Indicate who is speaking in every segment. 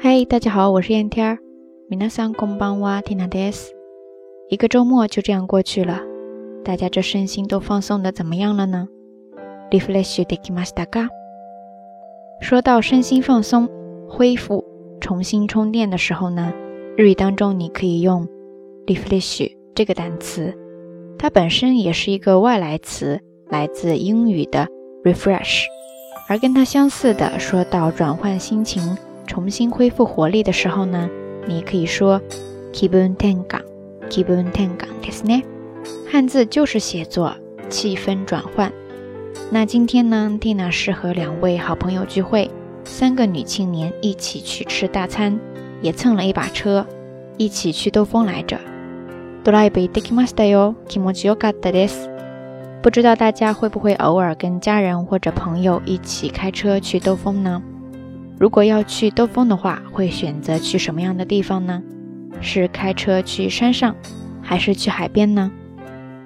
Speaker 1: 嗨，大家好，我是燕天儿。皆さんこんばんは、ティナです。一个周末就这样过去了，大家这身心都放松的怎么样了呢？リフレッシュできましたか？说到身心放松、恢复、重新充电的时候呢，日语当中你可以用リフレッシュ这个单词，它本身也是一个外来词，来自英语的 refresh。而跟它相似的，说到转换心情、 重新恢复活力的时候呢，你可以说気分転換、気分転換ですね。汉字就是写作气氛转换。那今天呢，Tina 是和两位好朋友聚会，三个女青年一起去吃大餐，也蹭了一把车，一起去兜风来着。ドライブ行ってきましたよ。気持ちよかったです。不知道大家会不会偶尔跟家人或者朋友一起开车去兜风呢？ 如果要去兜风的话，会选择去什么样的地方呢？是开车去山上，还是去海边呢？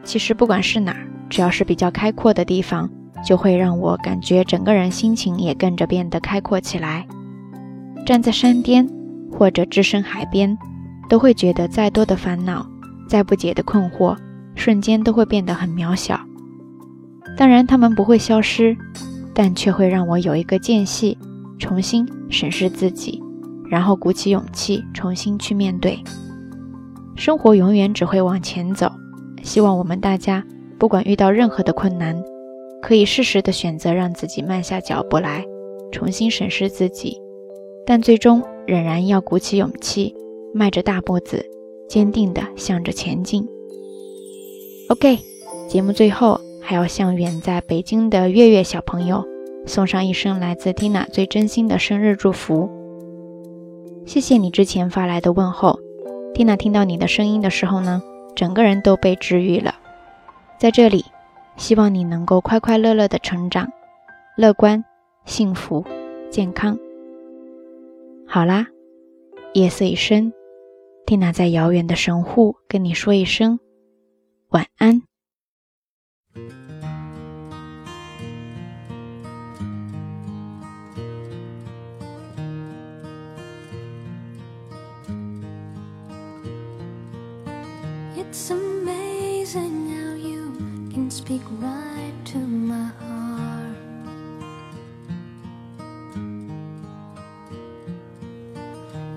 Speaker 1: 其实不管是哪儿，只要是比较开阔的地方，就会让我感觉整个人心情也跟着变得开阔起来。站在山巅或者置身海边，都会觉得再多的烦恼、再不解的困惑，瞬间都会变得很渺小。当然，他们不会消失，但却会让我有一个间隙，重新审视自己，然后鼓起勇气重新去面对。生活永远只会往前走，希望我们大家不管遇到任何的困难，可以适时的选择让自己慢下脚步来，重新审视自己，但最终仍然要鼓起勇气，迈着大步子，坚定地向着前进。OK，节目最后。还要向远在北京的月月小朋友送上一声来自 Tina 最真心的生日祝福。谢谢你之前发来的问候，Tina 听到你的声音的时候呢，整个人都被治愈了。在这里，希望你能够快快乐乐的成长，乐观、幸福、健康。好啦，夜色已深蒂娜在遥远的神户跟你说一声晚安。It's amazing how you can speak right to my heart.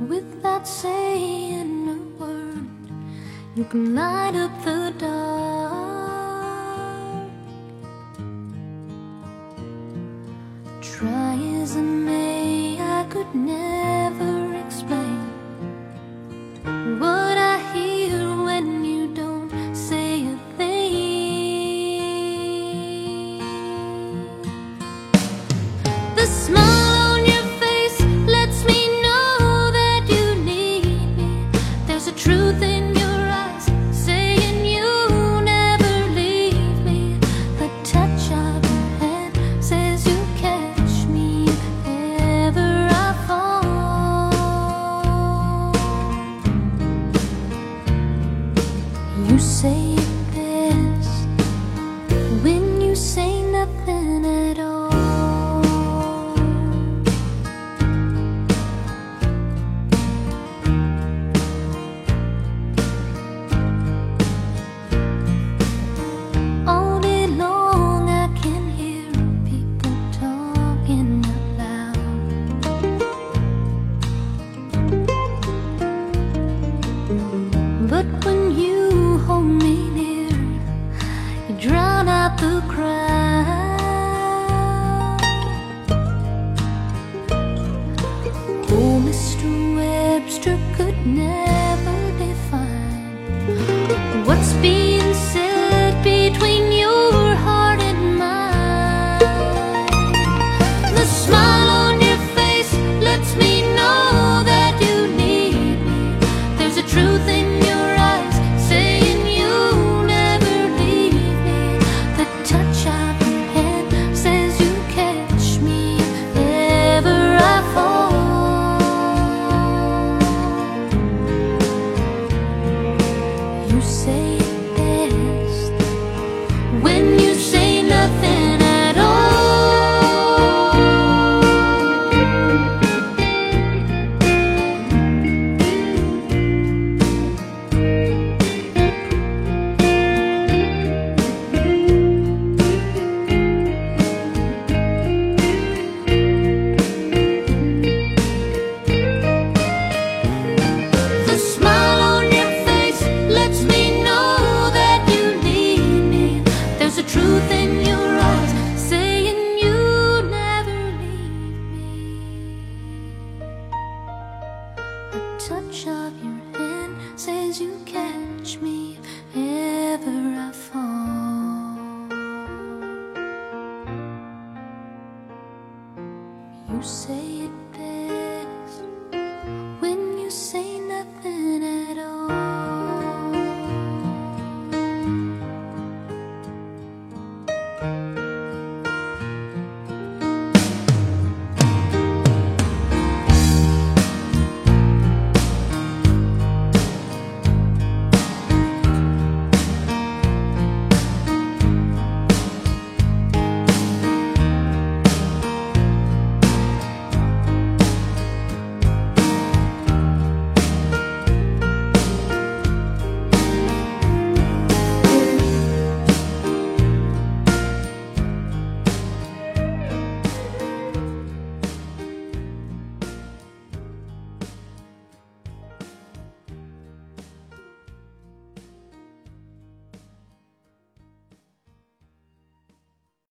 Speaker 1: Without saying a word, you can light up the dark. Try as I may, I could never You say
Speaker 2: you say